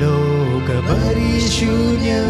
लोक भारी शून्य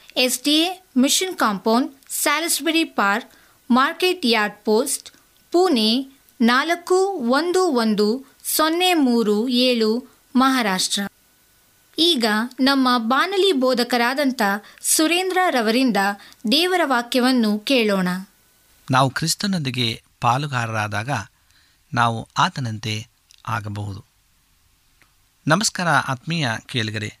S D A Mission Compound, Salisbury Park, Market Yard Post, Pune ನಾಲ್ಕು ಒಂದು ಒಂದು ಸೊನ್ನೆ ಮೂರು ಏಳು ಮಹಾರಾಷ್ಟ್ರ. ಈಗ ನಮ್ಮ ಬಾನಲಿ ಬೋಧಕರಾದಂಥ ಸುರೇಂದ್ರ ರವರಿಂದ ದೇವರ ವಾಕ್ಯವನ್ನು ಕೇಳೋಣ. ನಾವು ಕ್ರಿಸ್ತನೊಂದಿಗೆ ಪಾಲುಗಾರರಾದಾಗ ನಾವು ಆತನಂತೆ ಆಗಬಹುದು. ನಮಸ್ಕಾರ ಆತ್ಮೀಯ ಕೇಳಿಗರೆ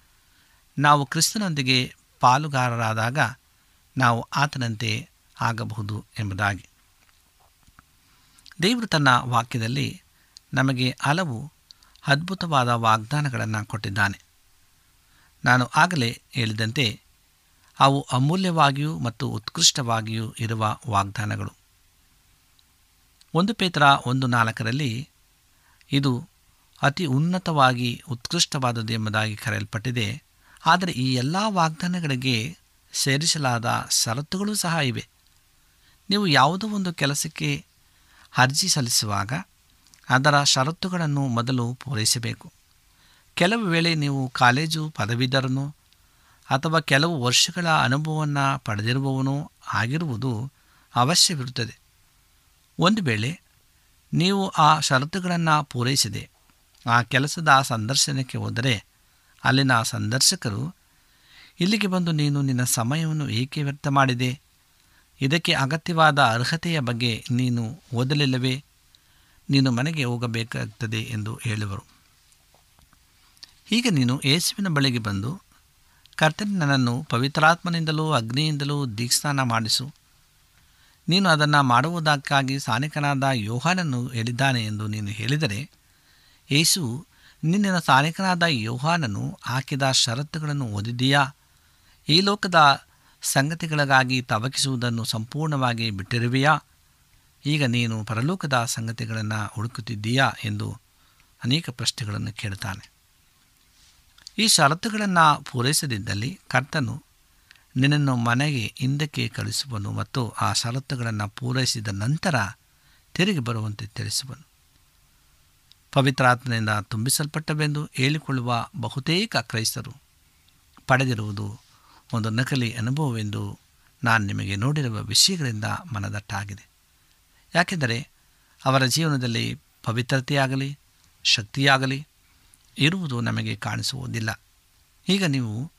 ನಾವು ಕ್ರಿಸ್ತನೊಂದಿಗೆ ಪಾಲುಗಾರರಾದಾಗ ನಾವು ಆತನಂತೆ ಆಗಬಹುದು ಎಂಬುದಾಗಿ. ದೇವರು ತನ್ನ ವಾಕ್ಯದಲ್ಲಿ ನಮಗೆ ಹಲವು ಅದ್ಭುತವಾದ ವಾಗ್ದಾನಗಳನ್ನು ಕೊಟ್ಟಿದ್ದಾನೆ. ನಾನು ಆಗಲೇ ಹೇಳಿದಂತೆ ಅವು ಅಮೂಲ್ಯವಾಗಿಯೂ ಮತ್ತು ಉತ್ಕೃಷ್ಟವಾಗಿಯೂ ಇರುವ ವಾಗ್ದಾನಗಳು. ಒಂದು ಪೇತ್ರ ಒಂದು ನಾಲ್ಕರಲ್ಲಿ ಇದು ಅತಿ ಉನ್ನತವಾಗಿ ಉತ್ಕೃಷ್ಟವಾದದ್ದು ಎಂಬುದಾಗಿ ಕರೆಯಲ್ಪಟ್ಟಿದೆ. ಆದರೆ ಈ ಎಲ್ಲ ವಾಗ್ದಾನಗಳಿಗೆ ಸೇರಿಸಲಾದ ಷರತ್ತುಗಳು ಸಹ ಇವೆ. ನೀವು ಯಾವುದೋ ಒಂದು ಕೆಲಸಕ್ಕೆ ಅರ್ಜಿ ಸಲ್ಲಿಸುವಾಗ ಅದರ ಷರತ್ತುಗಳನ್ನು ಮೊದಲು ಪೂರೈಸಬೇಕು. ಕೆಲವು ವೇಳೆ ನೀವು ಕಾಲೇಜು ಪದವೀಧರನೋ ಅಥವಾ ಕೆಲವು ವರ್ಷಗಳ ಅನುಭವವನ್ನು ಪಡೆದಿರುವವನು ಆಗಿರುವುದು ಅವಶ್ಯವಿರುತ್ತದೆ. ಒಂದು ವೇಳೆ ನೀವು ಆ ಷರತ್ತುಗಳನ್ನು ಪೂರೈಸಿದೆ ಆ ಕೆಲಸದ ಸಂದರ್ಶನಕ್ಕೆ ಹೋದರೆ ಅಲ್ಲಿನ ಸಂದರ್ಶಕರು, ಇಲ್ಲಿಗೆ ಬಂದು ನೀನು ನಿನ್ನ ಸಮಯವನ್ನು ಏಕೆ ವ್ಯರ್ಥ ಮಾಡಿದೆ? ಇದಕ್ಕೆ ಅಗತ್ಯವಾದ ಅರ್ಹತೆಯ ಬಗ್ಗೆ ನೀನು ಓದಲಿಲ್ಲವೇ? ನೀನು ಮನೆಗೆ ಹೋಗಬೇಕಾಗ್ತದೆ ಎಂದು ಹೇಳುವರು. ಈಗ ನೀನು ಯೇಸುವಿನ ಬಳಿಗೆ ಬಂದು ಕರ್ತನ ನನ್ನನ್ನು ಪವಿತ್ರಾತ್ಮನಿಂದಲೂ ಅಗ್ನಿಯಿಂದಲೂ ದೀಕ್ಷಾನ ಮಾಡಿಸು. ನೀನು ಅದನ್ನು ಮಾಡುವುದಕ್ಕಾಗಿ ಸಾನಿಕನಾದ ಯೋಹಾನನ್ನು ಹೇಳಿದ್ದಾನೆ ಎಂದು ನೀನು ಹೇಳಿದರೆ, ಯೇಸು ನಿನ್ನಿನ ಸಾಲಿಕನಾದ ಯೋಹಾನನು ಹಾಕಿದ ಷರತ್ತುಗಳನ್ನು ಓದಿದೆಯಾ ಈ ಲೋಕದ ಸಂಗತಿಗಳಿಗಾಗಿ ತವಕಿಸುವುದನ್ನು ಸಂಪೂರ್ಣವಾಗಿ ಬಿಟ್ಟಿರುವೆಯಾ? ಈಗ ನೀನು ಪರಲೋಕದ ಸಂಗತಿಗಳನ್ನು ಹುಡುಕುತ್ತಿದ್ದೀಯಾ? ಎಂದು ಅನೇಕ ಪ್ರಶ್ನೆಗಳನ್ನು ಕೇಳುತ್ತಾನೆ. ಈ ಷರತ್ತುಗಳನ್ನು ಪೂರೈಸದಿದ್ದಲ್ಲಿ ಕರ್ತನು ನಿನ್ನನ್ನು ಮನೆಗೆ ಹಿಂದಕ್ಕೆ ಕಳಿಸುವನು ಮತ್ತು ಆ ಷರತ್ತುಗಳನ್ನು ಪೂರೈಸಿದ ನಂತರ ತಿರುಗಿ ಬರುವಂತೆ ತಿಳಿಸುವನು. ಪವಿತ್ರಾತ್ಮನಿಂದ ತುಂಬಿಸಲ್ಪಟ್ಟವೆಂದು ಹೇಳಿಕೊಳ್ಳುವ ಬಹುತೇಕ ಕ್ರೈಸ್ತರು. ಪಡೆದಿರುವುದು ಒಂದು ನಕಲಿ ಅನುಭವವೆಂದು ನಾನು ನಿಮಗೆ ನೋಡಿರುವ ವಿಷಯಗಳಿಂದ ಮನದಟ್ಟಾಗಿದೆ. ಯಾಕೆಂದರೆ ಅವರ ಜೀವನದಲ್ಲಿ ಪವಿತ್ರತೆಯಾಗಲಿ, ಶಕ್ತಿಯಾಗಲಿ ಇರುವುದು ನಮಗೆ ಕಾಣಿಸುವುದಿಲ್ಲ. ಈಗ ನೀವು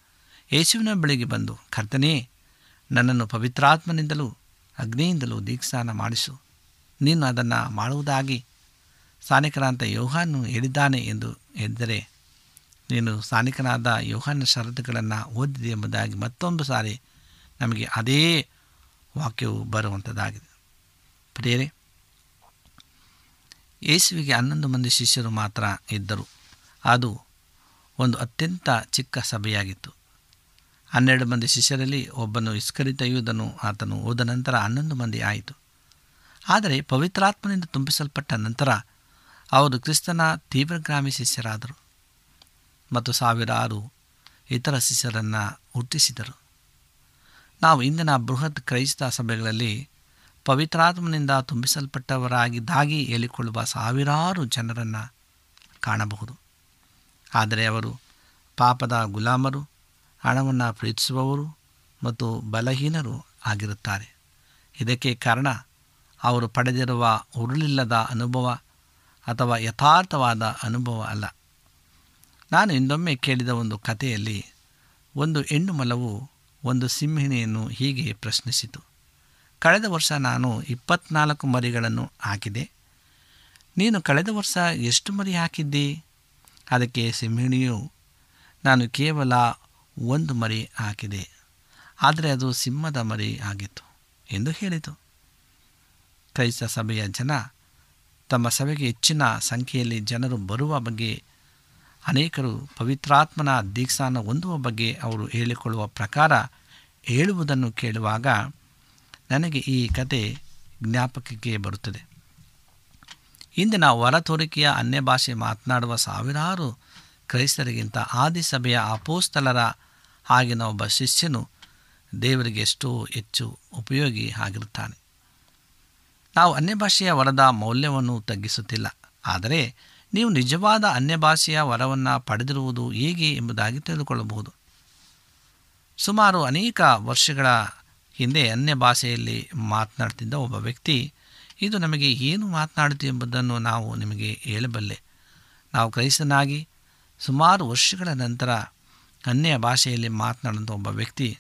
ಯೇಸುವಿನ ಬಳಿಗೆ ಬಂದು, ಕರ್ತನೇ, ನನ್ನನ್ನು ಪವಿತ್ರಾತ್ಮನಿಂದಲೂ ಅಗ್ನಿಯಿಂದಲೂ ದೀಕ್ಷಾನ ಮಾಡಿಸು. ನೀನು ಅದನ್ನು ಮಾಡುವುದಾಗಿ ಸಾನಿಕನಾದ ಯೋಹಾನು ಹೇಳಿದ್ದಾನೆ ಎಂದು ಹೇಳಿದರೆ, ನೀನು ಸ್ಥಾನಿಕನಾದ ಯೋಹಾನ ಷರತ್ತುಗಳನ್ನು ಓದಿದೆ ಎಂಬುದಾಗಿ ಮತ್ತೊಂದು ಸಾರಿ ನಮಗೆ ಅದೇ ವಾಕ್ಯವು ಬರುವಂಥದ್ದಾಗಿದೆ ಪ್ರೇರೆ ಯೇಸುವಿಗೆ ಹನ್ನೊಂದು ಮಂದಿ ಶಿಷ್ಯರು ಮಾತ್ರ ಇದ್ದರು. ಅದು ಒಂದು ಅತ್ಯಂತ ಚಿಕ್ಕ ಸಭೆಯಾಗಿತ್ತು. ಹನ್ನೆರಡು ಮಂದಿ ಶಿಷ್ಯರಲ್ಲಿ ಒಬ್ಬನು ಇಸ್ಕರಿತೆಯುವುದನ್ನು ಆತನು ಹೋದ ನಂತರ ಹನ್ನೊಂದು ಮಂದಿ ಆಯಿತು. ಆದರೆ ಪವಿತ್ರಾತ್ಮನಿಂದ ತುಂಬಿಸಲ್ಪಟ್ಟ ನಂತರ ಅವರು ಕ್ರಿಸ್ತನ ತೀವ್ರಗ್ರಾಮಿ ಶಿಷ್ಯರಾದರು ಮತ್ತು ಸಾವಿರಾರು ಇತರ ಶಿಷ್ಯರನ್ನು ಹುಟ್ಟಿಸಿದರು. ನಾವು ಇಂದಿನ ಬೃಹತ್ ಕ್ರೈಸ್ತ ಸಭೆಗಳಲ್ಲಿ ಪವಿತ್ರಾತ್ಮನಿಂದ ತುಂಬಿಸಲ್ಪಟ್ಟವರಾಗಿದ್ದಾಗಿ ಹೇಳಿಕೊಳ್ಳುವ ಸಾವಿರಾರು ಜನರನ್ನು ಕಾಣಬಹುದು. ಆದರೆ ಅವರು ಪಾಪದ ಗುಲಾಮರು, ಹಣವನ್ನು ಪ್ರೀತಿಸುವವರು ಮತ್ತು ಬಲಹೀನರು ಆಗಿರುತ್ತಾರೆ. ಇದಕ್ಕೆ ಕಾರಣ, ಅವರು ಪಡೆದಿರುವ ಉರುಳಿಲ್ಲದ ಅನುಭವ ಅಥವಾ ಯಥಾರ್ಥವಾದ ಅನುಭವ ಅಲ್ಲ. ನಾನು ಇನ್ನೊಮ್ಮೆ ಕೇಳಿದ ಒಂದು ಕಥೆಯಲ್ಲಿ ಒಂದು ಹೆಣ್ಣು ಮಲವು ಒಂದು ಸಿಂಹಿಣಿಯನ್ನು ಹೀಗೆ ಪ್ರಶ್ನಿಸಿತು. ಕಳೆದ ವರ್ಷ ನಾನು ಇಪ್ಪತ್ನಾಲ್ಕು ಮರಿಗಳನ್ನು ಹಾಕಿದೆ. ನೀನು ಕಳೆದ ವರ್ಷ ಎಷ್ಟು ಮರಿ ಹಾಕಿದ್ದಿ? ಅದಕ್ಕೆ ಸಿಂಹಿಣಿಯು, ನಾನು ಕೇವಲ ಒಂದು ಮರಿ ಹಾಕಿದೆ, ಆದರೆ ಅದು ಸಿಂಹದ ಮರಿ ಆಗಿತ್ತು ಎಂದು ಹೇಳಿತು. ಕ್ರೈಸ್ತ ಸಭೆಯ ಜನ ತಮ್ಮ ಸಭೆಗೆ ಹೆಚ್ಚಿನ ಸಂಖ್ಯೆಯಲ್ಲಿ ಜನರು ಬರುವ ಬಗ್ಗೆ, ಅನೇಕರು ಪವಿತ್ರಾತ್ಮನ ದೀಕ್ಷಾನ ಹೊಂದುವ ಬಗ್ಗೆ ಅವರು ಹೇಳಿಕೊಳ್ಳುವ ಪ್ರಕಾರ ಹೇಳುವುದನ್ನು ಕೇಳುವಾಗ ನನಗೆ ಈ ಕತೆ ಜ್ಞಾಪಕಕ್ಕೆ ಬರುತ್ತದೆ. ಇಂದಿನ ಹೊರತೋರಿಕೆಯ ಅನ್ಯ ಭಾಷೆ ಮಾತನಾಡುವ ಸಾವಿರಾರು ಕ್ರೈಸ್ತರಿಗಿಂತ ಆದಿಸಭೆಯ ಅಪೋಸ್ತಲರ ಆಗಿನ ಒಬ್ಬ ಶಿಷ್ಯನು ದೇವರಿಗೆ ಎಷ್ಟೋ ಹೆಚ್ಚು ಉಪಯೋಗಿ ಆಗಿರುತ್ತಾನೆ. ನಾವು ಅನ್ಯ ಭಾಷೆಯ ವರದ ಮೌಲ್ಯವನ್ನು ತಗ್ಗಿಸುತ್ತಿಲ್ಲ. ಆದರೆ ನೀವು ನಿಜವಾದ ಅನ್ಯ ಭಾಷೆಯ ವರವನ್ನು ಪಡೆದಿರುವುದು ಹೇಗೆ ಎಂಬುದಾಗಿ ತಿಳಿದುಕೊಳ್ಳಬಹುದು. ಸುಮಾರು ಅನೇಕ ವರ್ಷಗಳ ಹಿಂದೆ ಅನ್ಯ ಭಾಷೆಯಲ್ಲಿ ಮಾತನಾಡ್ತಿದ್ದ ಒಬ್ಬ ವ್ಯಕ್ತಿ, ಇದು ನಮಗೆ ಏನು ಮಾತನಾಡುತ್ತೆ ಎಂಬುದನ್ನು ನಾವು ನಿಮಗೆ ಹೇಳಬಲ್ಲೆ. ನಾವು ಕ್ರೈಸ್ತನಾಗಿ ಸುಮಾರು ವರ್ಷಗಳ ನಂತರ ಅನ್ಯ ಭಾಷೆಯಲ್ಲಿ ಮಾತನಾಡುವಂಥ ಒಬ್ಬ ವ್ಯಕ್ತಿ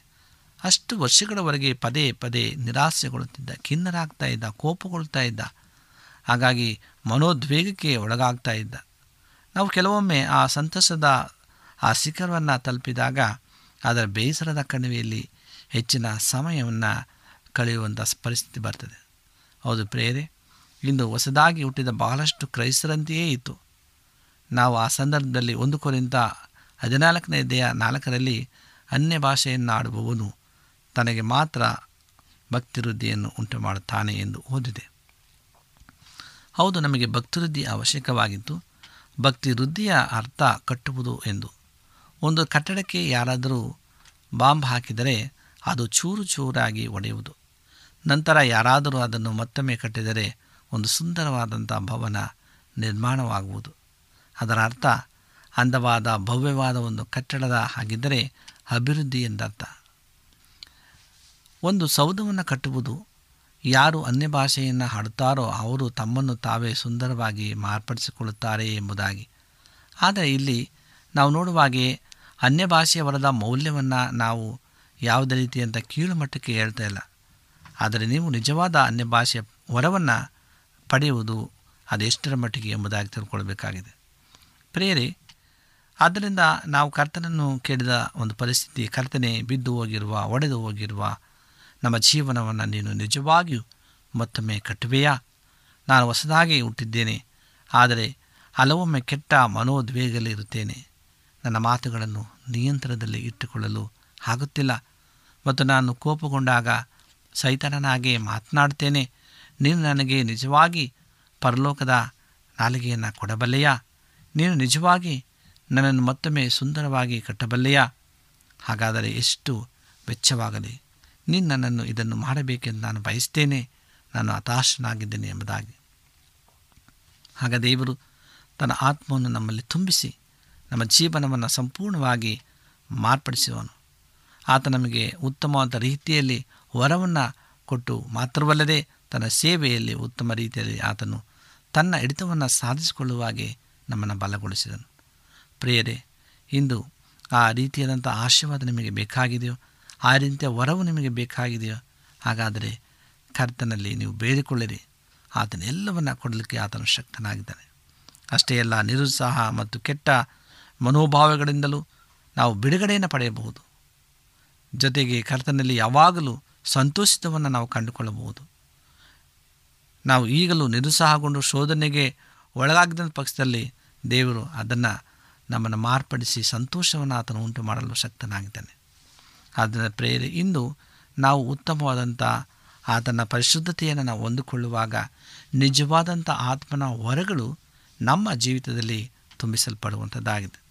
ಅಷ್ಟು ವರ್ಷಗಳವರೆಗೆ ಪದೇ ಪದೇ ನಿರಾಸೆಗೊಳ್ಳುತ್ತಿದ್ದ, ಖಿನ್ನರಾಗ್ತಾ ಇದ್ದ, ಕೋಪಗೊಳ್ತಾ ಇದ್ದ. ಹಾಗಾಗಿ ಮನೋದ್ವೇಗಕ್ಕೆ ಒಳಗಾಗ್ತಾ ಇದ್ದ. ನಾವು ಕೆಲವೊಮ್ಮೆ ಆ ಸಂತಸದ, ಆ ಶಿಖರವನ್ನು ತಲುಪಿದಾಗ ಅದರ ಬೇಸರದ ಕಣಿವೆಯಲ್ಲಿ ಹೆಚ್ಚಿನ ಸಮಯವನ್ನು ಕಳೆಯುವಂಥ ಪರಿಸ್ಥಿತಿ ಬರ್ತದೆ. ಹೌದು ಪ್ರೇರೆ ಇಂದು ಹೊಸದಾಗಿ ಹುಟ್ಟಿದ ಬಹಳಷ್ಟು ಕ್ರೈಸ್ತರಂತೆಯೇ ಇತ್ತು. ನಾವು ಆ ಸಂದರ್ಭದಲ್ಲಿ ಒಂದು ಕೊರಿಂದ ಹದಿನಾಲ್ಕನೇ ದೇಹ ನಾಲ್ಕರಲ್ಲಿ ಅನ್ಯ ಭಾಷೆಯನ್ನು ಆಡುವವನು ತನಗೆ ಮಾತ್ರ ಭಕ್ತಿವೃದ್ಧಿಯನ್ನು ಉಂಟು ಮಾಡುತ್ತಾನೆ ಎಂದು ಓದಿದೆ. ಹೌದು, ನಮಗೆ ಭಕ್ತಿವೃದ್ಧಿ ಅವಶ್ಯಕವಾಗಿತ್ತು ಭಕ್ತಿ ವೃದ್ಧಿಯ ಅರ್ಥ ಕಟ್ಟುವುದು ಎಂದು. ಒಂದು ಕಟ್ಟಡಕ್ಕೆ ಯಾರಾದರೂ ಬಾಂಬ್ ಹಾಕಿದರೆ ಅದು ಚೂರು ಚೂರಾಗಿ ಒಡೆಯುವುದು. ನಂತರ ಯಾರಾದರೂ ಅದನ್ನು ಮತ್ತೊಮ್ಮೆ ಕಟ್ಟಿದರೆ ಒಂದು ಸುಂದರವಾದಂಥ ಭವನ ನಿರ್ಮಾಣವಾಗುವುದು. ಅದರ ಅರ್ಥ, ಅಂದವಾದ ಭವ್ಯವಾದ ಒಂದು ಕಟ್ಟಡದ ಹಾಗಿದ್ದರೆ ಅಭಿವೃದ್ಧಿ ಎಂದರ್ಥ. ಒಂದು ಸೌಧವನ್ನು ಕಟ್ಟುವುದು. ಯಾರು ಅನ್ಯ ಭಾಷೆಯನ್ನು ಹಾಡುತ್ತಾರೋ ಅವರು ತಮ್ಮನ್ನು ತಾವೇ ಸುಂದರವಾಗಿ ಮಾರ್ಪಡಿಸಿಕೊಳ್ಳುತ್ತಾರೆ ಎಂಬುದಾಗಿ. ಆದರೆ ಇಲ್ಲಿ ನಾವು ನೋಡುವಾಗೆ ಅನ್ಯ ಭಾಷೆಯವರದ ಮೌಲ್ಯವನ್ನು ನಾವು ಯಾವುದೇ ರೀತಿಯಂಥ ಕೀಳು ಮಟ್ಟಕ್ಕೆ ಹೇಳ್ತಾ ಇಲ್ಲ. ಆದರೆ ನೀವು ನಿಜವಾದ ಅನ್ಯ ಭಾಷೆಯ ವರವನ್ನು ಪಡೆಯುವುದು ಅದೆಷ್ಟರ ಮಟ್ಟಿಗೆ ಎಂಬುದಾಗಿ ತಿಳ್ಕೊಳ್ಬೇಕಾಗಿದೆ. ಪ್ರೇರಿ ಆದ್ದರಿಂದ ನಾವು ಕರ್ತನನ್ನು ಕೇಳಿದ ಒಂದು ಪರಿಸ್ಥಿತಿ ಕರ್ತನೆ ಬಿದ್ದು ಹೋಗಿರುವ, ಒಡೆದು ಹೋಗಿರುವ ನಮ್ಮ ಜೀವನವನ್ನು ನೀನು ನಿಜವಾಗಿಯೂ ಮತ್ತೊಮ್ಮೆ ಕಟ್ಟುವೆಯಾ? ನಾನು ಹೊಸದಾಗಿ ಹುಟ್ಟಿದ್ದೇನೆ, ಆದರೆ ಹಲವೊಮ್ಮೆ ಕೆಟ್ಟ ಮನೋದ್ವೇಗದಲ್ಲಿರುತ್ತೇನೆ ನನ್ನ ಮಾತುಗಳನ್ನು ನಿಯಂತ್ರಣದಲ್ಲಿ ಇಟ್ಟುಕೊಳ್ಳಲು ಆಗುತ್ತಿಲ್ಲ, ಮತ್ತು ನಾನು ಕೋಪಗೊಂಡಾಗ ಸೈತನನಾಗೆ ಮಾತನಾಡ್ತೇನೆ ನೀನು ನನಗೆ ನಿಜವಾಗಿ ಪರಲೋಕದ ನಾಲಿಗೆಯನ್ನು ಕೊಡಬಲ್ಲೆಯಾ? ನೀನು ನಿಜವಾಗಿ ನನ್ನನ್ನು ಮತ್ತೊಮ್ಮೆ ಸುಂದರವಾಗಿ ಕಟ್ಟಬಲ್ಲೆಯಾ? ಹಾಗಾದರೆ ಎಷ್ಟು ವೆಚ್ಚವಾಗಲಿ? ನೀನು ನನ್ನನ್ನು ಇದನ್ನು ಮಾಡಬೇಕೆಂದು ನಾನು ಬಯಸ್ತೇನೆ. ನಾನು ಹತಾಶನಾಗಿದ್ದೇನೆ ಎಂಬುದಾಗಿ. ಆಗ ದೇವರು ತನ್ನ ಆತ್ಮವನ್ನು ನಮ್ಮಲ್ಲಿ ತುಂಬಿಸಿ ನಮ್ಮ ಜೀವನವನ್ನು ಸಂಪೂರ್ಣವಾಗಿ ಮಾರ್ಪಡಿಸುವನು. ಆತ ನಮಗೆ ಉತ್ತಮವಾದ ರೀತಿಯಲ್ಲಿ ವರವನ್ನು ಕೊಟ್ಟು ಮಾತ್ರವಲ್ಲದೆ ತನ್ನ ಸೇವೆಯಲ್ಲಿ ಉತ್ತಮ ರೀತಿಯಲ್ಲಿ ಆತನು ತನ್ನ ಹಿಡಿತವನ್ನು ಸಾಧಿಸಿಕೊಳ್ಳುವಾಗೆ ನಮ್ಮನ್ನು ಬಲಗೊಳಿಸಿದನು. ಪ್ರಿಯರೇ, ಇಂದು ಆ ರೀತಿಯಾದಂಥ ಆಶೀರ್ವಾದ ನಿಮಗೆ ಬೇಕಾಗಿದೆಯೋ ಆ ರೀತಿಯ ವರವು ನಿಮಗೆ ಬೇಕಾಗಿದೆಯೋ ಹಾಗಾದರೆ ಕರ್ತನಲ್ಲಿ ನೀವು ಬೇಡಿಕೊಳ್ಳಿರಿ. ಆತನೆಲ್ಲವನ್ನು ಕೊಡಲಿಕ್ಕೆ ಆತನು ಶಕ್ತನಾಗಿದ್ದಾನೆ. ಅಷ್ಟೇ ಅಲ್ಲ, ನಿರುತ್ಸಾಹ ಮತ್ತು ಕೆಟ್ಟ ಮನೋಭಾವಗಳಿಂದಲೂ ನಾವು ಬಿಡುಗಡೆಯನ್ನು ಪಡೆಯಬಹುದು. ಜೊತೆಗೆ ಕರ್ತನಲ್ಲಿ ಯಾವಾಗಲೂ ಸಂತೋಷಿತವನ್ನು ನಾವು ಕಂಡುಕೊಳ್ಳಬಹುದು. ನಾವು ಈಗಲೂ ನಿರುತ್ಸಾಹಗೊಂಡು ಶೋಧನೆಗೆ ಒಳಗಾಗಿದ್ದ ಪಕ್ಷದಲ್ಲಿ ದೇವರು ಅದನ್ನು ನಮ್ಮನ್ನು ಮಾರ್ಪಡಿಸಿ ಸಂತೋಷವನ್ನು ಆತನು ಉಂಟು ಮಾಡಲು ಶಕ್ತನಾಗಿದ್ದಾನೆ. ಆದ್ದರಿಂದ ಪ್ರೇರೆ ಇಂದು ನಾವು ಉತ್ತಮವಾದಂಥ ಆತನ ಪರಿಶುದ್ಧತೆಯನ್ನು ನಾವು ಹೊಂದಿಕೊಳ್ಳುವಾಗ ನಿಜವಾದಂಥ ಆತ್ಮನ ಹೊರಗಳು ನಮ್ಮ ಜೀವಿತದಲ್ಲಿ ತುಂಬಿಸಲ್ಪಡುವಂಥದ್ದಾಗಿದೆ.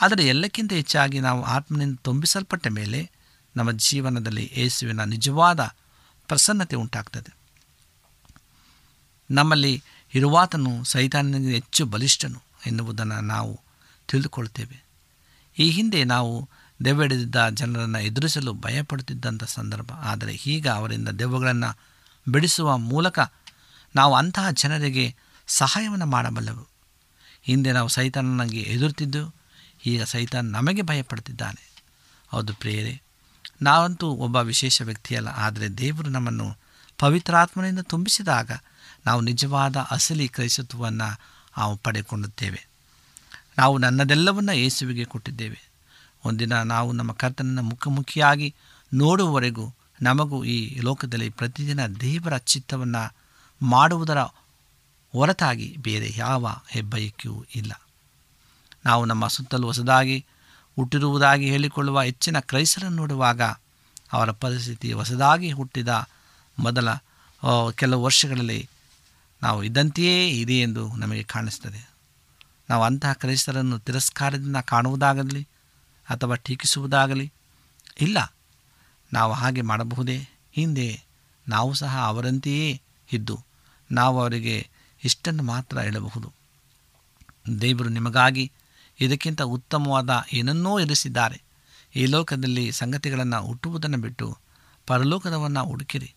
ಆದರೆ ಎಲ್ಲಕ್ಕಿಂತ ಹೆಚ್ಚಾಗಿ ನಾವು ಆತ್ಮನಿಂದ ತುಂಬಿಸಲ್ಪಟ್ಟ ಮೇಲೆ ನಮ್ಮ ಜೀವನದಲ್ಲಿ ಯೇಸುವಿನ ನಿಜವಾದ ಪ್ರಸನ್ನತೆ ಉಂಟಾಗ್ತದೆ. ನಮ್ಮಲ್ಲಿ ಇರುವಾತನು ಸೈತಾನನಿಗೆ ಹೆಚ್ಚು ಬಲಿಷ್ಠನು ಎನ್ನುವುದನ್ನು ನಾವು ತಿಳಿದುಕೊಳ್ತೇವೆ. ಈ ಹಿಂದೆ ನಾವು ದೆವ್ವಡಿದ್ದ ಜನರನ್ನು ಎದುರಿಸಲು ಭಯಪಡುತ್ತಿದ್ದಂಥ ಸಂದರ್ಭ. ಆದರೆ ಈಗ ಅವರಿಂದ ದೆವ್ವಗಳನ್ನು ಬಿಡಿಸುವ ಮೂಲಕ ನಾವು ಅಂತಹ ಜನರಿಗೆ ಸಹಾಯವನ್ನು ಮಾಡಬಲ್ಲೆವು. ಹಿಂದೆ ನಾವು ಸೈತಾನನಿಗೆ ಎದುರುತ್ತಿದ್ದು ಈಗ ಸೈತಾನ್ ನಮಗೆ ಭಯಪಡುತ್ತಿದ್ದಾನೆ. ಹೌದು ಪ್ರೇರೆ ನಾವಂತೂ ಒಬ್ಬ ವಿಶೇಷ ವ್ಯಕ್ತಿಯಲ್ಲ. ಆದರೆ ದೇವರು ನಮ್ಮನ್ನು ಪವಿತ್ರಾತ್ಮನಿಂದ ತುಂಬಿಸಿದಾಗ ನಾವು ನಿಜವಾದ ಅಸಲಿ ಕ್ರೈಸ್ತತ್ವವನ್ನು ನಾವು ಪಡೆದುಕೊಳ್ಳುತ್ತೇವೆ. ನಾವು ನನ್ನದೆಲ್ಲವನ್ನು ಯೇಸುವಿಗೆ ಕೊಟ್ಟಿದ್ದೇವೆ. ಒಂದಿನ ನಾವು ನಮ್ಮ ಕರ್ತನನ್ನು ಮುಖಮುಖಿಯಾಗಿ ನೋಡುವವರೆಗೂ ನಮಗೂ ಈ ಲೋಕದಲ್ಲಿ ಪ್ರತಿದಿನ ದೇವರ ಚಿತ್ತವನ್ನು ಮಾಡುವುದರ ಹೊರತಾಗಿ ಬೇರೆ ಯಾವ ಹೆಬ್ಬಯಕೆಯೂ ಇಲ್ಲ. ನಾವು ನಮ್ಮ ಸುತ್ತಲೂ ಹೊಸದಾಗಿ ಹುಟ್ಟಿರುವುದಾಗಿ ಹೇಳಿಕೊಳ್ಳುವ ಹೆಚ್ಚಿನ ಕ್ರೈಸ್ತರನ್ನು ನೋಡುವಾಗ ಅವರ ಪರಿಸ್ಥಿತಿ ಹೊಸದಾಗಿ ಹುಟ್ಟಿದ ಮೊದಲ ಕೆಲವು ವರ್ಷಗಳಲ್ಲಿ ನಾವು ಇದ್ದಂತೆಯೇ ಇದೆ ಎಂದು ನಮಗೆ ಕಾಣಿಸ್ತದೆ. ನಾವು ಅಂತಹ ಕ್ರೈಸ್ತರನ್ನು ತಿರಸ್ಕಾರದಿಂದ ಕಾಣುವುದಾಗಲಿ ಅಥವಾ ಟೀಕಿಸುವುದಾಗಲಿ? ಇಲ್ಲ. ನಾವು ಹಾಗೆ ಮಾಡಬಹುದೇ? ಹಿಂದೆ ನಾವು ಸಹ ಅವರಂತೆಯೇ ಇದ್ದು, ನಾವು ಅವರಿಗೆ ಇಷ್ಟನ್ನು ಮಾತ್ರ ಹೇಳಬಹುದು. ದೇವರು ನಿಮಗಾಗಿ ಇದಕ್ಕಿಂತ ಉತ್ತಮವಾದ ಏನನ್ನೋ ಇರಿಸಿದ್ದಾರೆ ಈ ಲೋಕದಲ್ಲಿ ಸಂಗತಿಗಳನ್ನು ಹುಟ್ಟುವುದನ್ನು ಬಿಟ್ಟು ಪರಲೋಕದವನ್ನು ಹುಡುಕಿರಿ.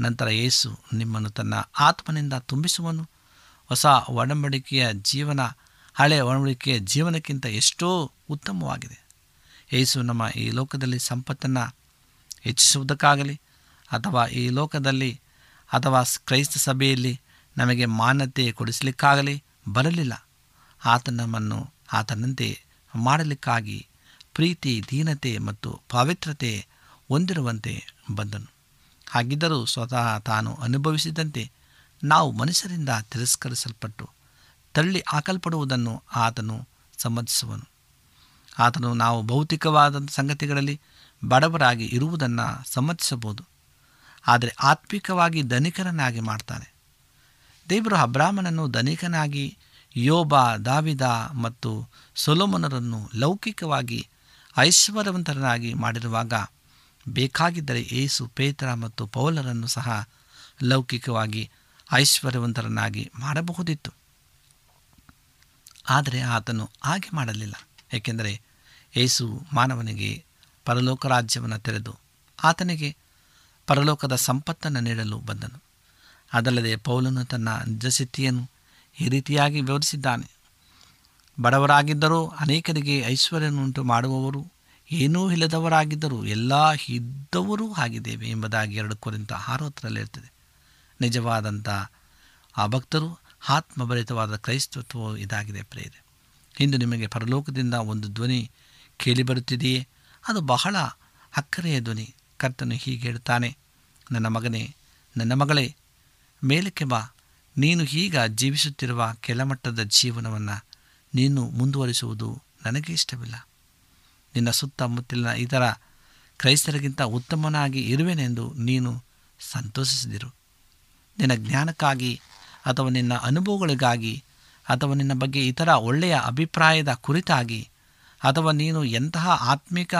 ನಂತರ ಯೇಸು ನಿಮ್ಮನ್ನು ತನ್ನ ಆತ್ಮನಿಂದ ತುಂಬಿಸುವನು. ಹೊಸ ಒಡಂಬಡಿಕೆಯ ಜೀವನ, ಹಳೆಯ ಒಡಂಬಡಿಕೆಯ ಜೀವನಕ್ಕಿಂತ ಎಷ್ಟೋ ಉತ್ತಮವಾಗಿದೆ. ಯೇಸು ನಮ್ಮ ಈ ಲೋಕದಲ್ಲಿ ಸಂಪತ್ತನ್ನು ಹೆಚ್ಚಿಸುವುದಕ್ಕಾಗಲಿ ಅಥವಾ ಈ ಲೋಕದಲ್ಲಿ ಅಥವಾ ಕ್ರೈಸ್ತ ಸಭೆಯಲ್ಲಿ ನಮಗೆ ಮಾನ್ಯತೆ ಕೊಡಿಸಲಿಕ್ಕಾಗಲಿ ಬರಲಿಲ್ಲ. ಆತ ನಮ್ಮನ್ನು ಆತನಂತೆ ಮಾಡಲಿಕ್ಕಾಗಿ ಪ್ರೀತಿ, ದೀನತೆ ಮತ್ತು ಪಾವಿತ್ರತೆ ಹೊಂದಿರುವಂತೆ ಬಂದನು. ಹಾಗಿದ್ದರೂ ಸ್ವತಃ ತಾನು ಅನುಭವಿಸಿದಂತೆ ನಾವು ಮನುಷ್ಯರಿಂದ ತಿರಸ್ಕರಿಸಲ್ಪಟ್ಟು ತಳ್ಳಿ ಹಾಕಲ್ಪಡುವುದನ್ನು ಆತನು ಸಮ್ಮತಿಸುವನು. ಆತನು ನಾವು ಭೌತಿಕವಾದಂಥ ಸಂಗತಿಗಳಲ್ಲಿ ಬಡವರಾಗಿ ಇರುವುದನ್ನು ಸಮ್ಮತಿಸಬಹುದು. ಆದರೆ ಆತ್ಮಿಕವಾಗಿ ಧನಿಕರನ್ನಾಗಿ ಮಾಡ್ತಾನೆ. ದೇವರು ಅಬ್ರಾಹ್ಮನನ್ನು ಧನಿಕನಾಗಿ, ಯೋಬ, ದಾವಿದ ಮತ್ತು ಸೊಲೋಮನರನ್ನು ಲೌಕಿಕವಾಗಿ ಐಶ್ವರ್ಯವಂತರನ್ನಾಗಿ ಮಾಡಿರುವಾಗ ಬೇಕಾಗಿದ್ದರೆ ಏಸು ಪೇತ್ರ ಮತ್ತು ಪೌಲರನ್ನು ಸಹ ಲೌಕಿಕವಾಗಿ ಐಶ್ವರ್ಯವಂತರನ್ನಾಗಿ ಮಾಡಬಹುದಿತ್ತು. ಆದರೆ ಆತನು ಹಾಗೆ ಮಾಡಲಿಲ್ಲ. ಏಕೆಂದರೆ ಏಸು ಮಾನವನಿಗೆ ಪರಲೋಕ ರಾಜ್ಯವನ್ನು ತೆರೆದು ಆತನಿಗೆ ಪರಲೋಕದ ಸಂಪತ್ತನ್ನು ನೀಡಲು ಬಂದನು. ಅದಲ್ಲದೆ ಪೌಲನು ತನ್ನ ನಿಜಸ್ಥಿತಿಯನ್ನು ಈ ರೀತಿಯಾಗಿ ವಿವರಿಸಿದ್ದಾನೆ. ಬಡವರಾಗಿದ್ದರೂ ಅನೇಕರಿಗೆ ಐಶ್ವರ್ಯನುಂಟು ಮಾಡುವವರು, ಏನೂ ಇಲ್ಲದವರಾಗಿದ್ದರೂ ಎಲ್ಲ ಇದ್ದವರೂ ಆಗಿದ್ದೇವೆ ಎಂಬುದಾಗಿ ಎರಡು ಕುರಿತ ಆರೋತ್ತರಲ್ಲಿ ಇರ್ತದೆ ನಿಜವಾದಂಥ ಆ ಭಕ್ತರು ಆತ್ಮಭರಿತವಾದ ಕ್ರೈಸ್ತತ್ವವು ಇದಾಗಿದೆ ಪ್ರೇರೆ ಇಂದು ನಿಮಗೆ ಪರಲೋಕದಿಂದ ಒಂದು ಧ್ವನಿ ಕೇಳಿಬರುತ್ತಿದೆಯೇ ಅದು ಬಹಳ ಅಕ್ಕರೆಯ ಧ್ವನಿ. ಕರ್ತನು ಹೀಗೆ ಹೇಳ್ತಾನೆ ನನ್ನ ಮಗನೇ, ನನ್ನ ಮಗಳೇ, ಮೇಲಕ್ಕೆ ಬಾ. ನೀನು ಈಗ ಜೀವಿಸುತ್ತಿರುವ ಕೆಲಮಟ್ಟದ ಜೀವನವನ್ನು ನೀನು ಮುಂದುವರಿಸುವುದು ನನಗೆ ಇಷ್ಟವಿಲ್ಲ. ನಿನ್ನ ಸುತ್ತಮುತ್ತಲಿನ ಇತರ ಕ್ರೈಸ್ತರಿಗಿಂತ ಉತ್ತಮನಾಗಿ ಇರುವೆನೆಂದು ನೀನು ಸಂತೋಷಿಸಿದಿರು. ನಿನ್ನ ಜ್ಞಾನಕ್ಕಾಗಿ ಅಥವಾ ನಿನ್ನ ಅನುಭವಗಳಿಗಾಗಿ ಅಥವಾ ನಿನ್ನ ಬಗ್ಗೆ ಇತರ ಒಳ್ಳೆಯ ಅಭಿಪ್ರಾಯದ ಕುರಿತಾಗಿ ಅಥವಾ ನೀನು ಎಂತಹ ಆತ್ಮಿಕ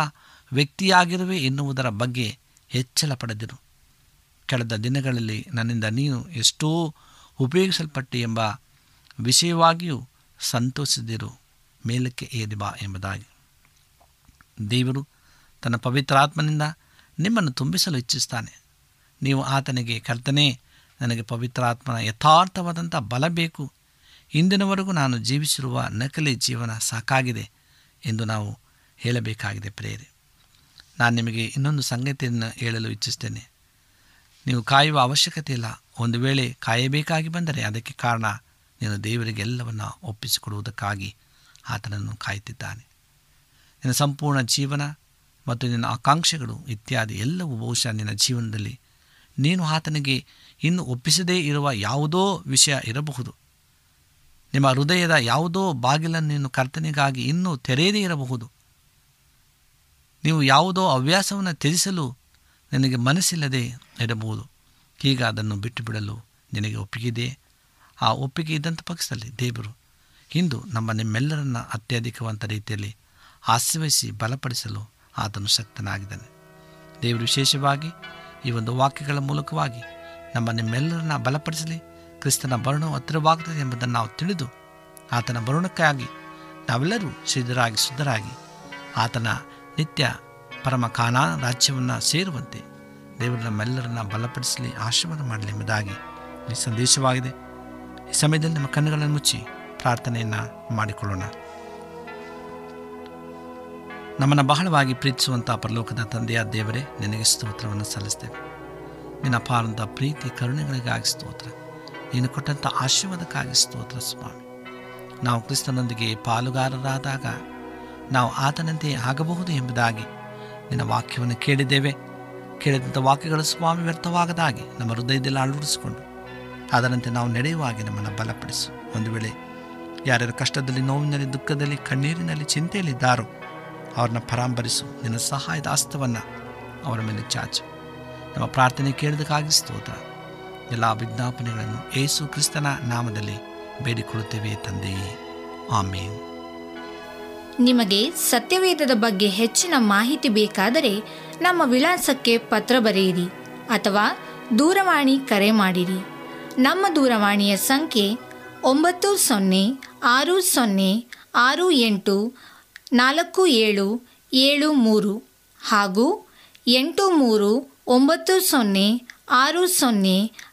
ವ್ಯಕ್ತಿಯಾಗಿರುವೆ ಎನ್ನುವುದರ ಬಗ್ಗೆ ಹೆಚ್ಚಳ ಪಡೆದಿರು ಕಳೆದ ದಿನಗಳಲ್ಲಿ ನನ್ನಿಂದ ನೀನು ಎಷ್ಟೋ ಉಪಯೋಗಿಸಲ್ಪಟ್ಟೆ ಎಂಬ ವಿಷಯವಾಗಿಯೂ ಸಂತೋಷದಿರು ಮೇಲಕ್ಕೆ ಏರಿ ಬಾ ಎಂಬುದಾಗಿ. ದೇವರು ತನ್ನ ಪವಿತ್ರಾತ್ಮನಿಂದ ನಿಮ್ಮನ್ನು ತುಂಬಿಸಲು ಇಚ್ಛಿಸ್ತಾನೆ ನೀವು ಆತನಿಗೆ, ಕರ್ತನೆ, ನನಗೆ ಪವಿತ್ರಾತ್ಮನ ಯಥಾರ್ಥವಾದಂಥ ಬಲ ಬೇಕು. ಇಂದಿನವರೆಗೂ ನಾನು ಜೀವಿಸಿರುವ ನಕಲಿ ಜೀವನ ಸಾಕಾಗಿದೆ. ಎಂದು ನಾವು ಹೇಳಬೇಕಾಗಿದೆ ಪ್ರೇರೆ ನಾನು ನಿಮಗೆ ಇನ್ನೊಂದು ಸಂಗತಿಯನ್ನು ಹೇಳಲು ಇಚ್ಛಿಸ್ತೇನೆ ನೀವು ಕಾಯುವ ಅವಶ್ಯಕತೆ ಇಲ್ಲ. ಒಂದು ವೇಳೆ ಕಾಯಬೇಕಾಗಿ ಬಂದರೆ ಅದಕ್ಕೆ ಕಾರಣ ನೀನು ದೇವರಿಗೆ ಎಲ್ಲವನ್ನು ಒಪ್ಪಿಸಿಕೊಡುವುದಕ್ಕಾಗಿ ಆತನನ್ನು ಕಾಯುತ್ತಿದ್ದಾನೆ. ನಿನ್ನ ಸಂಪೂರ್ಣ ಜೀವನ ಮತ್ತು ನಿನ್ನ ಆಕಾಂಕ್ಷೆಗಳು ಇತ್ಯಾದಿ ಎಲ್ಲವೂ ಬಹುಶಃ ನಿನ್ನ ಜೀವನದಲ್ಲಿ ನೀನು ಆತನಿಗೆ ಇನ್ನು ಒಪ್ಪಿಸದೇ ಇರುವ ಯಾವುದೋ ವಿಷಯ ಇರಬಹುದು. ನಿಮ್ಮ ಹೃದಯದ ಯಾವುದೋ ಬಾಗಿಲನ್ನು ನೀನು ಕರ್ತನಿಗಾಗಿ ಇನ್ನೂ ತೆರೆಯದೇ ಇರಬಹುದು. ನೀವು ಯಾವುದೋ ಹವ್ಯಾಸವನ್ನು ತ್ಯಜಿಸಲು ನಿನಗೆ ಮನಸ್ಸಿಲ್ಲದೆ ಇರಬಹುದು. ಈಗ ಅದನ್ನು ಬಿಟ್ಟು ಬಿಡಲು ನಿನಗೆ ಒಪ್ಪಿಗೆ ಆ ಒಪ್ಪಿಗೆ ಇದ್ದಂಥ ಪಕ್ಷದಲ್ಲಿ ದೇವರು ಇಂದು ನಮ್ಮ ನಿಮ್ಮೆಲ್ಲರನ್ನ ಅತ್ಯಧಿಕವಂತ ರೀತಿಯಲ್ಲಿ ಆಶ್ರಯಿಸಿ ಬಲಪಡಿಸಲು ಆತನು ಶಕ್ತನಾಗಿದ್ದಾನೆ. ದೇವರು ವಿಶೇಷವಾಗಿ ಈ ಒಂದು ವಾಕ್ಯಗಳ ಮೂಲಕವಾಗಿ ನಮ್ಮ ನಿಮ್ಮೆಲ್ಲರನ್ನ ಬಲಪಡಿಸಲಿ. ಕ್ರಿಸ್ತನ ಬರಣವು ಹತ್ತಿರವಾಗುತ್ತದೆ ಎಂಬುದನ್ನು ನಾವು ತಿಳಿದು ಆತನ ಬರುಣಕ್ಕಾಗಿ ನಾವೆಲ್ಲರೂ ಸಿದ್ಧರಾಗಿ ಶುದ್ಧರಾಗಿ ಆತನ ನಿತ್ಯ ಪರಮ ರಾಜ್ಯವನ್ನು ಸೇರುವಂತೆ ದೇವರು ನಮ್ಮೆಲ್ಲರನ್ನ ಬಲಪಡಿಸಲಿ, ಆಶೀರ್ವಾದ ಮಾಡಲಿ ಎಂಬುದಾಗಿ ಈ ಸಂದೇಶವಾಗಿದೆ. ಈ ಸಮಯದಲ್ಲಿ ನಮ್ಮ ಕಣ್ಣುಗಳನ್ನು ಮುಚ್ಚಿ ಪ್ರಾರ್ಥನೆಯನ್ನು ಮಾಡಿಕೊಳ್ಳೋಣ. ನಮ್ಮನ್ನು ಬಹಳವಾಗಿ ಪ್ರೀತಿಸುವಂಥ ಪರಲೋಕದ ತಂದೆಯ ದೇವರೇ, ನಿನಗೆ ಸ್ತೋತ್ರವನ್ನು ಸಲ್ಲಿಸ್ತೇವೆ. ನಿನ್ನ ಅಪಾರಂಥ ಪ್ರೀತಿ, ಕರುಣೆಗಳಿಗಾಗಿ ಸ್ತೋತ್ರ. ನೀನು ಕೊಟ್ಟಂಥ ಆಶೀರ್ವಾದಕ್ಕಾಗಿ ಸ್ತೋತ್ರ ಸ್ವಾಮಿ ನಾವು ಕ್ರಿಸ್ತನೊಂದಿಗೆ ಪಾಲುಗಾರರಾದಾಗ ನಾವು ಆತನಂತೆ ಆಗಬಹುದು ಎಂಬುದಾಗಿ ನಿನ್ನ ವಾಕ್ಯವನ್ನು ಕೇಳಿದ್ದೇವೆ. ಕೇಳಿದಂಥ ವಾಕ್ಯಗಳು ಸ್ವಾಮಿ ವ್ಯರ್ಥವಾಗದಾಗಿ ನಮ್ಮ ಹೃದಯದಲ್ಲಿ ಅಳವಡಿಸಿಕೊಂಡು ಅದರಂತೆ ನಾವು ನಡೆಯುವಾಗಿ ನಮ್ಮನ್ನು ಬಲಪಡಿಸು. ಒಂದು ವೇಳೆ ಯಾರ್ಯಾರು ಕಷ್ಟದಲ್ಲಿ, ನೋವಿನಲ್ಲಿ, ದುಃಖದಲ್ಲಿ, ಕಣ್ಣೀರಿನಲ್ಲಿ, ಚಿಂತೆಯಲ್ಲಿದ್ದಾರೋ ಅವ್ರನ್ನ ಪರಾಂಬರಿಸು. ನಿನ್ನ ಸಹಾಯದ ಹಸ್ತವನ್ನು ಅವರ ಮೇಲೆ ಚಾಚು. ನಮ್ಮ ಪ್ರಾರ್ಥನೆ ಕೇಳಿದಕ್ಕಾಗಿ ಸ್ತೋತ್ರ. ಎಲ್ಲ ವಿಜ್ಞಾಪನೆಗಳನ್ನು ಏಸು ಕ್ರಿಸ್ತನ ನಾಮದಲ್ಲಿ ಬೇಡಿಕೊಳ್ಳುತ್ತೇವೆ ತಂದೆಯೇ ಆಮೇನ್. ನಿಮಗೆ ಸತ್ಯವೇದದ ಬಗ್ಗೆ ಹೆಚ್ಚಿನ ಮಾಹಿತಿ ಬೇಕಾದರೆ ನಮ್ಮ ವಿಳಾಸಕ್ಕೆ ಪತ್ರ ಬರೆಯಿರಿ ಅಥವಾ ದೂರವಾಣಿ ಕರೆ ಮಾಡಿರಿ. ನಮ್ಮ ದೂರವಾಣಿಯ ಸಂಖ್ಯೆ ಒಂಬತ್ತು ಸೊನ್ನೆ ಆರು ಸೊನ್ನೆ ಆರು ಎಂಟು ನಾಲ್ಕು ಏಳು ಏಳು ಮೂರು ಹಾಗೂ ಎಂಟು ಮೂರು ಒಂಬತ್ತು ಸೊನ್ನೆ ಆರು ಸೊನ್ನೆ